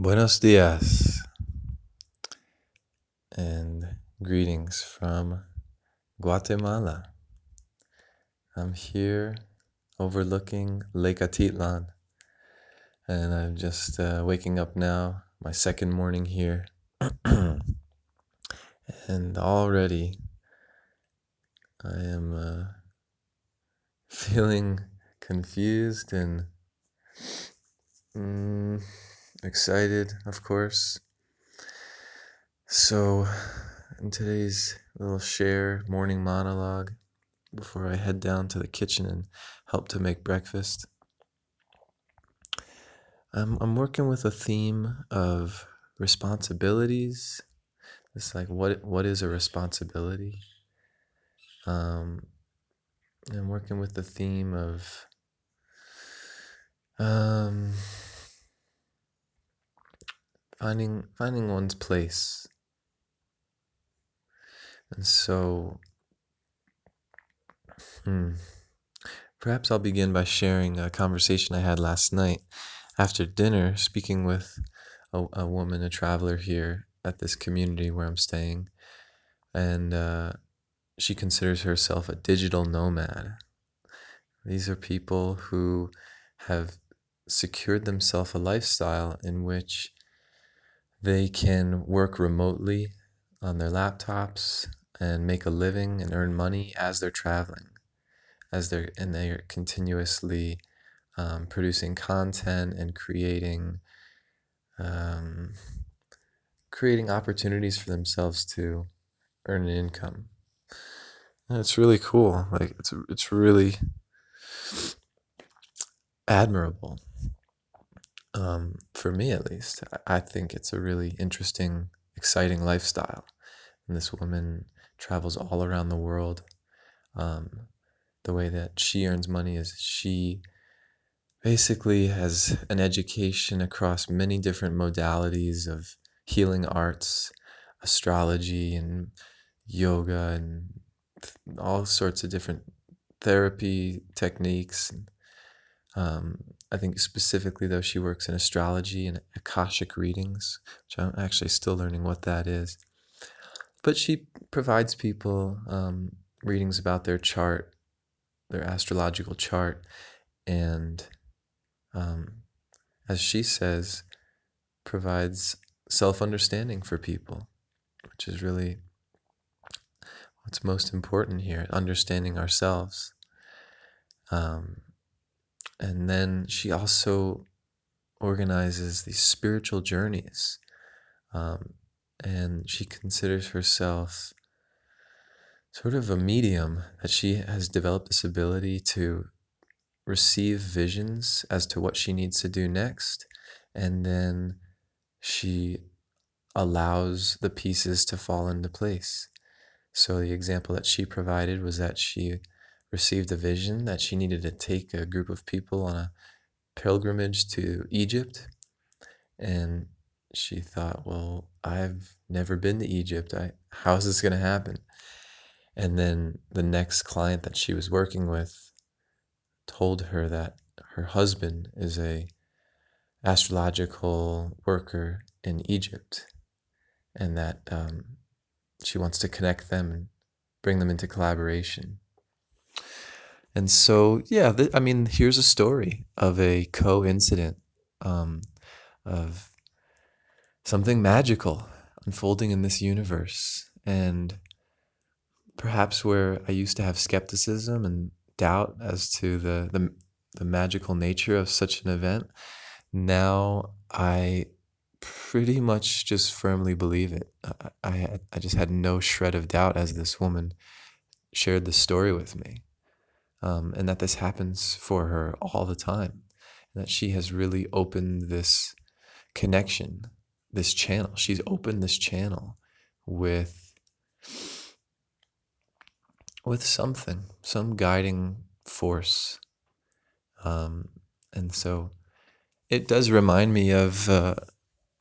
Buenos dias and greetings from Guatemala. I'm here overlooking Lake Atitlan and I'm just uh, waking up now, my second morning here. and already I am uh, feeling confused and mm, excited, of course. So, in today's little share morning monologue, before I head down to the kitchen and help to make breakfast, I'm, I'm working with a theme of responsibilities. It's like what what is a responsibility? Um, I'm working with the theme of um, finding finding one's place And so, hmm, perhaps I'll begin by sharing a conversation I had last night after dinner, speaking with a, a woman, a traveler here at this community where I'm staying. And uh, she considers herself a digital nomad. These are people who have secured themselves a lifestyle in which they can work remotely on their laptops and make a living and earn money as they're traveling, as they're and they're continuously um, producing content and creating um, creating opportunities for themselves to earn an income. It's really cool. Like it's it's really admirable. Um, for me, at least, I think it's a really interesting, exciting lifestyle. And this woman travels all around the world. Um, the way that she earns money is she basically has an education across many different modalities of healing arts, astrology, and yoga, and all sorts of different therapy techniques. Um, I think specifically, though, she works in astrology and Akashic readings, which I'm actually still learning what that is but she provides people um, readings about their chart, their astrological chart, and um, as she says, provides self understanding for people, which is really what's most important here understanding ourselves. Um, and then she also organizes these spiritual journeys. Um, and she considers herself sort of a medium that she has developed this ability to receive visions as to what she needs to do next and then she allows the pieces to fall into place so the example that she provided was that she received a vision that she needed to take a group of people on a pilgrimage to Egypt. And she thought well I've never been to Egypt. I how is this going to happen? And then the next client that she was working with told her that her husband is a astrological worker in Egypt, and that um, she wants to connect them and bring them into collaboration. And so, yeah, th- I mean, here's a story of a coincident um, of something magical unfolding in this universe, and perhaps where I used to have skepticism and doubt as to the, the the magical nature of such an event, now I pretty much just firmly believe it. I, I, I just had no shred of doubt as this woman shared the story with me, um, and that this happens for her all the time, and that she has really opened this connection, this channel. She's opened this channel with with something, some guiding force. Um, and so it does remind me of uh,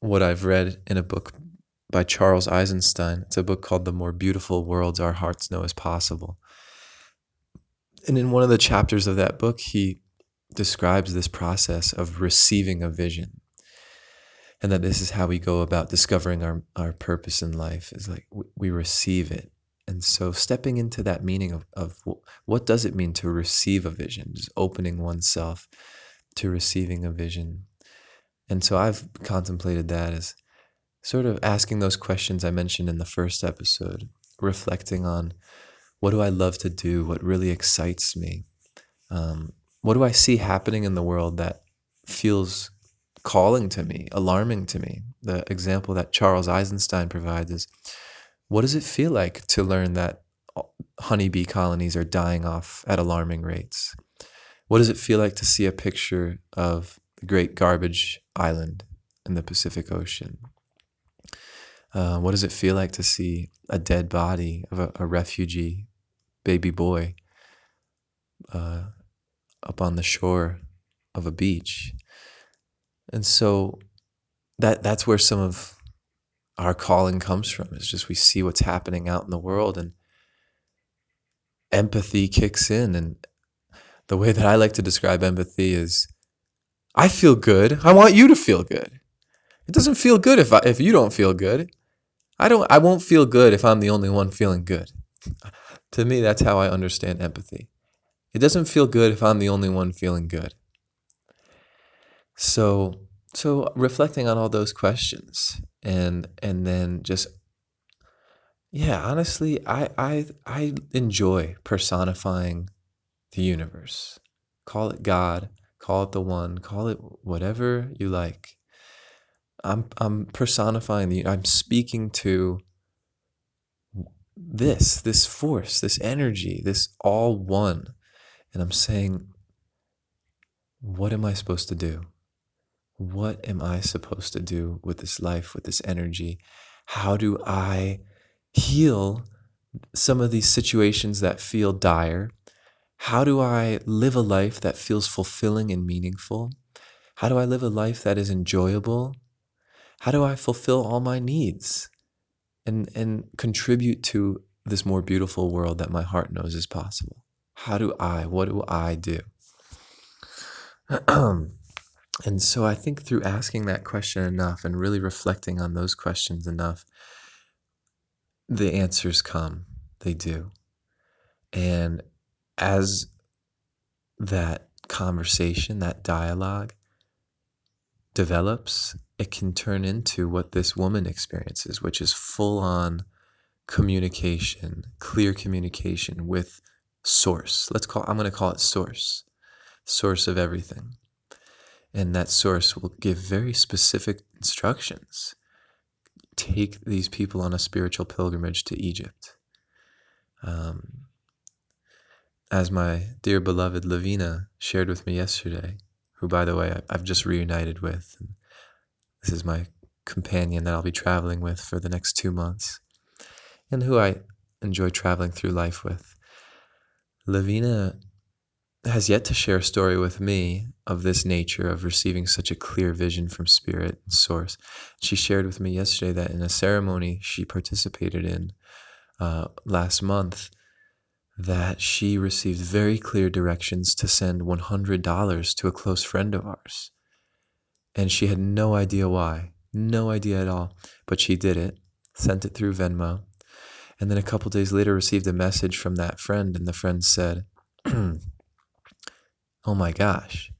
what I've read in a book by Charles Eisenstein. It's a book called The More Beautiful Worlds Our Hearts Know Is Possible. And in one of the chapters of that book, he describes this process of receiving a vision. and that this is how we go about discovering our, our purpose in life is like we, we receive it and so stepping into that meaning of, of what does it mean to receive a vision just opening oneself to receiving a vision and so i've contemplated that as sort of asking those questions i mentioned in the first episode reflecting on what do i love to do what really excites me um, what do i see happening in the world that feels calling to me, alarming to me. The example that Charles Eisenstein provides is what does it feel like to learn that honeybee colonies are dying off at alarming rates? What does it feel like to see a picture of the great garbage island in the Pacific Ocean? Uh, what does it feel like to see a dead body of a, a refugee baby boy uh, up on the shore of a beach? And so that that's where some of our calling comes from. It's just we see what's happening out in the world and empathy kicks in and the way that I like to describe empathy is I feel good. I want you to feel good. It doesn't feel good if I, if you don't feel good. I don't I won't feel good if I'm the only one feeling good. To me that's how I understand empathy. It doesn't feel good if I'm the only one feeling good. So so reflecting on all those questions and and then just yeah honestly i i i enjoy personifying the universe call it god call it the one call it whatever you like i'm i'm personifying the i'm speaking to this this force this energy this all one and i'm saying what am i supposed to do what am I supposed to do with this life, with this energy? How do I heal some of these situations that feel dire? How do I live a life that feels fulfilling and meaningful? How do I live a life that is enjoyable? How do I fulfill all my needs and, and contribute to this more beautiful world that my heart knows is possible? How do I, what do I do? And so I think through asking that question enough and really reflecting on those questions enough, the answers come. They do. And as that conversation, that dialogue develops, it can turn into what this woman experiences, which is full on communication, clear communication with source. Let's call I'm going to call it source. Source of everything. And that source will give very specific instructions take these people on a spiritual pilgrimage to Egypt. Um, as my dear beloved Lavina shared with me yesterday, who, by the way, I've just reunited with. This is my companion that I'll be traveling with for the next two months, and who I enjoy traveling through life with. Lavina has yet to share a story with me of this nature of receiving such a clear vision from spirit and source. She shared with me yesterday that in a ceremony she participated in uh, last month, that she received very clear directions to send $100 to a close friend of ours. And she had no idea why, no idea at all, but she did it, sent it through Venmo. And then a couple days later, received a message from that friend, and the friend said, oh my gosh,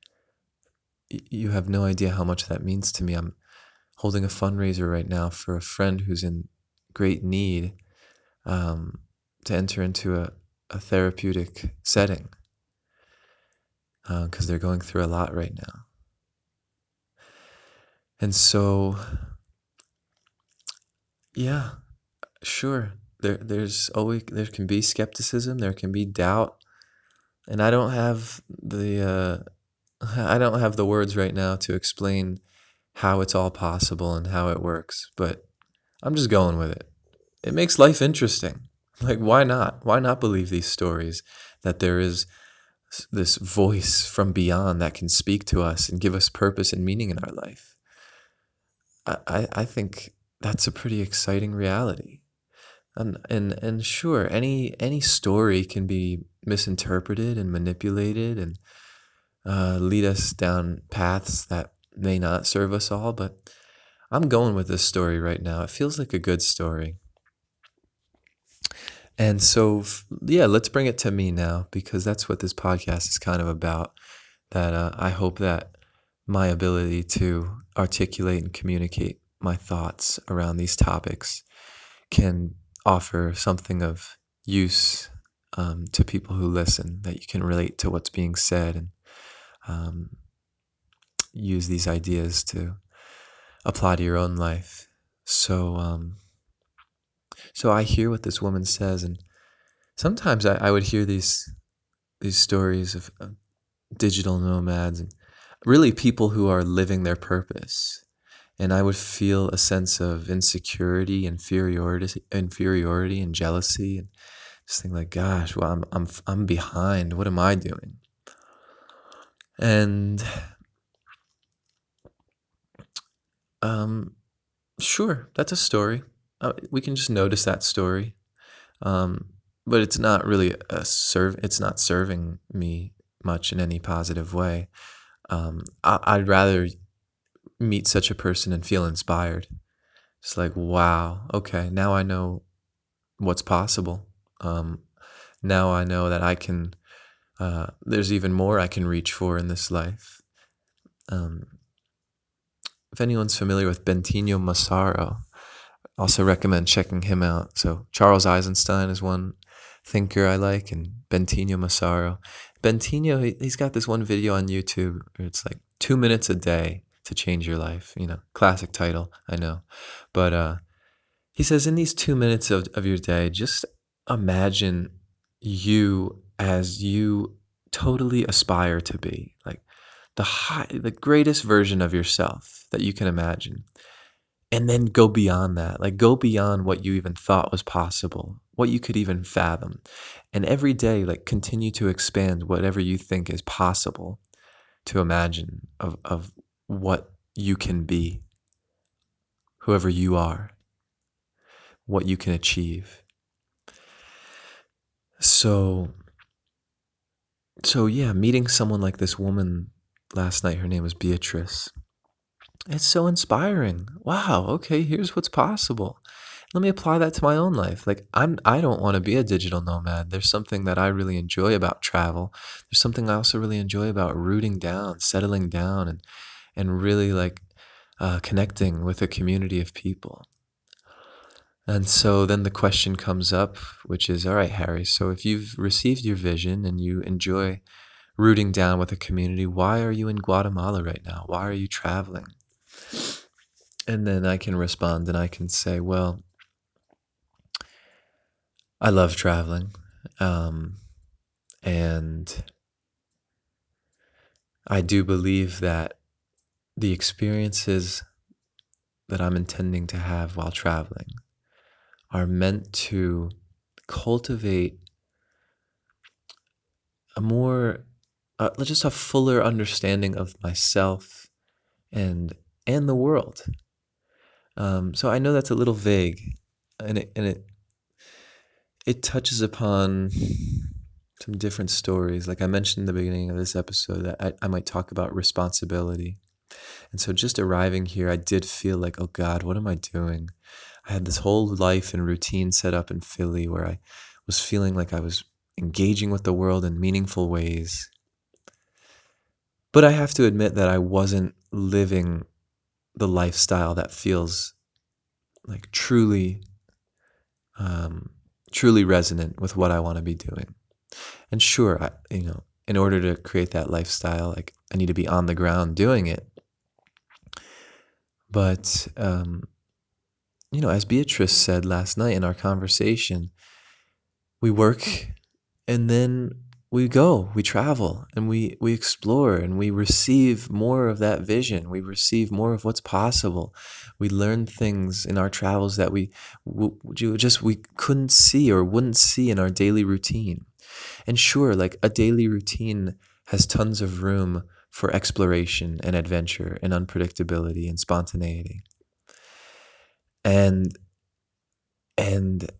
you have no idea how much that means to me. I'm holding a fundraiser right now for a friend who's in great need um, to enter into a, a therapeutic setting because uh, they're going through a lot right now. And so, yeah, sure. There, there's always there can be skepticism, there can be doubt, and I don't have the uh, I don't have the words right now to explain how it's all possible and how it works, but I'm just going with it. It makes life interesting. Like, why not? Why not believe these stories that there is this voice from beyond that can speak to us and give us purpose and meaning in our life? I, I think that's a pretty exciting reality. And, and and sure, any any story can be misinterpreted and manipulated and uh, lead us down paths that may not serve us all. But I'm going with this story right now. It feels like a good story. And so, yeah, let's bring it to me now because that's what this podcast is kind of about. That uh, I hope that my ability to articulate and communicate my thoughts around these topics can offer something of use um, to people who listen, that you can relate to what's being said and um, use these ideas to apply to your own life. So, um, so I hear what this woman says, and sometimes I, I would hear these these stories of, of digital nomads and really people who are living their purpose. And I would feel a sense of insecurity, inferiority, inferiority, and jealousy, and just think like, "Gosh, well, I'm I'm I'm behind. What am I doing?" And um, sure, that's a story. Uh, we can just notice that story, um, but it's not really a serve. It's not serving me much in any positive way. Um, I, I'd rather meet such a person and feel inspired. It's like, wow, okay, now I know what's possible. Um, now I know that I can. Uh, there's even more I can reach for in this life. Um, if anyone's familiar with Bentinho Massaro, also recommend checking him out. So Charles Eisenstein is one thinker I like, and Bentinho Massaro. Bentinho, he, he's got this one video on YouTube it's like two minutes a day to change your life. You know, classic title, I know, but uh, he says in these two minutes of, of your day, just imagine you as you totally aspire to be, like the high, the greatest version of yourself that you can imagine. And then go beyond that, like go beyond what you even thought was possible, what you could even fathom. And every day, like continue to expand whatever you think is possible to imagine of, of what you can be, whoever you are, what you can achieve. So, so yeah, meeting someone like this woman last night, her name was Beatrice. It's so inspiring. Wow, okay, here's what's possible. Let me apply that to my own life. Like I'm I don't want to be a digital nomad. There's something that I really enjoy about travel. There's something I also really enjoy about rooting down, settling down and and really like uh, connecting with a community of people. And so then the question comes up, which is all right, Harry. So if you've received your vision and you enjoy rooting down with a community, why are you in Guatemala right now? Why are you traveling? And then I can respond and I can say, well, I love traveling. Um, and I do believe that the experiences that I'm intending to have while traveling are meant to cultivate a more uh, let's just a fuller understanding of myself and and the world. Um, so I know that's a little vague, and it and it it touches upon some different stories. Like I mentioned in the beginning of this episode, that I, I might talk about responsibility. And so just arriving here, I did feel like, oh God, what am I doing? I had this whole life and routine set up in Philly where I was feeling like I was engaging with the world in meaningful ways. But I have to admit that I wasn't living the lifestyle that feels like truly, um, truly resonant with what I want to be doing. And sure, I, you know, in order to create that lifestyle, like I need to be on the ground doing it. But um, you know, as Beatrice said last night in our conversation, we work and then we go, we travel and we we explore and we receive more of that vision. We receive more of what's possible. We learn things in our travels that we just we couldn't see or wouldn't see in our daily routine. And sure, like a daily routine has tons of room for exploration and adventure and unpredictability and spontaneity. And and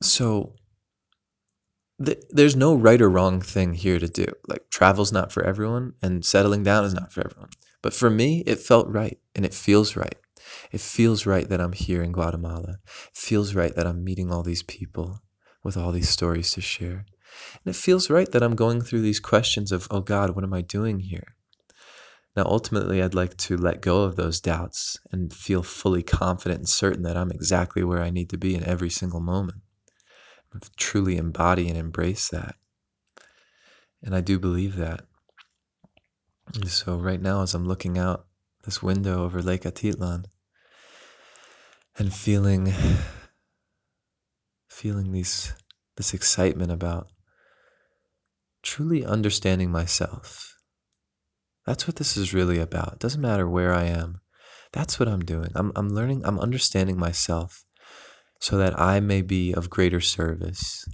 so th- there's no right or wrong thing here to do. Like travel's not for everyone and settling down is not for everyone. But for me, it felt right and it feels right. It feels right that I'm here in Guatemala. It feels right that I'm meeting all these people with all these stories to share. And it feels right that I'm going through these questions of, oh God, what am I doing here? Now, ultimately, I'd like to let go of those doubts and feel fully confident and certain that I'm exactly where I need to be in every single moment. Truly embody and embrace that. And I do believe that. And so, right now, as I'm looking out this window over Lake Atitlan and feeling, feeling these, this excitement about truly understanding myself. That's what this is really about. It doesn't matter where I am. That's what I'm doing. I'm, I'm learning, I'm understanding myself so that I may be of greater service.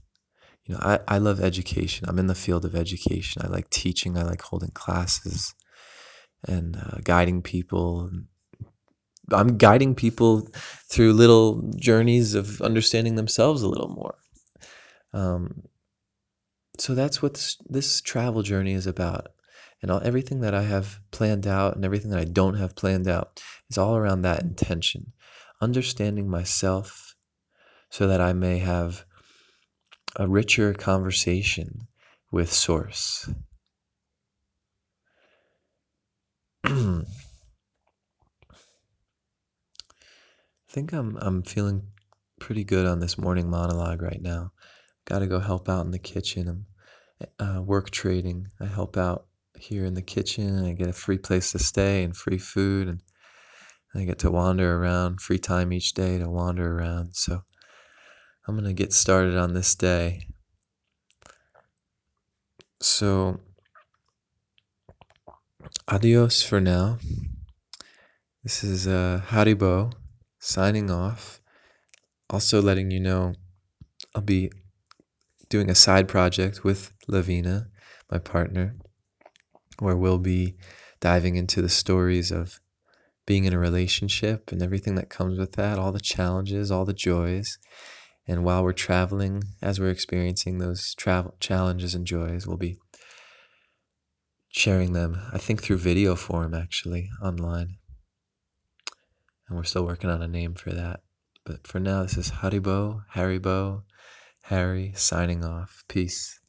You know, I, I love education. I'm in the field of education. I like teaching. I like holding classes and uh, guiding people. I'm guiding people through little journeys of understanding themselves a little more. Um, so that's what this, this travel journey is about. And all, everything that I have planned out and everything that I don't have planned out is all around that intention. Understanding myself so that I may have a richer conversation with Source. I think I'm I'm feeling pretty good on this morning monologue right now. Got to go help out in the kitchen. I'm uh, work trading. I help out here in the kitchen. and I get a free place to stay and free food, and I get to wander around. Free time each day to wander around. So I'm gonna get started on this day. So adios for now. This is uh, Haribo signing off. Also letting you know I'll be doing a side project with Lavina, my partner, where we'll be diving into the stories of being in a relationship and everything that comes with that, all the challenges, all the joys. And while we're traveling, as we're experiencing those travel challenges and joys, we'll be sharing them, I think through video form actually, online. And we're still working on a name for that. But for now, this is Haribo, Haribo, Harry signing off. Peace.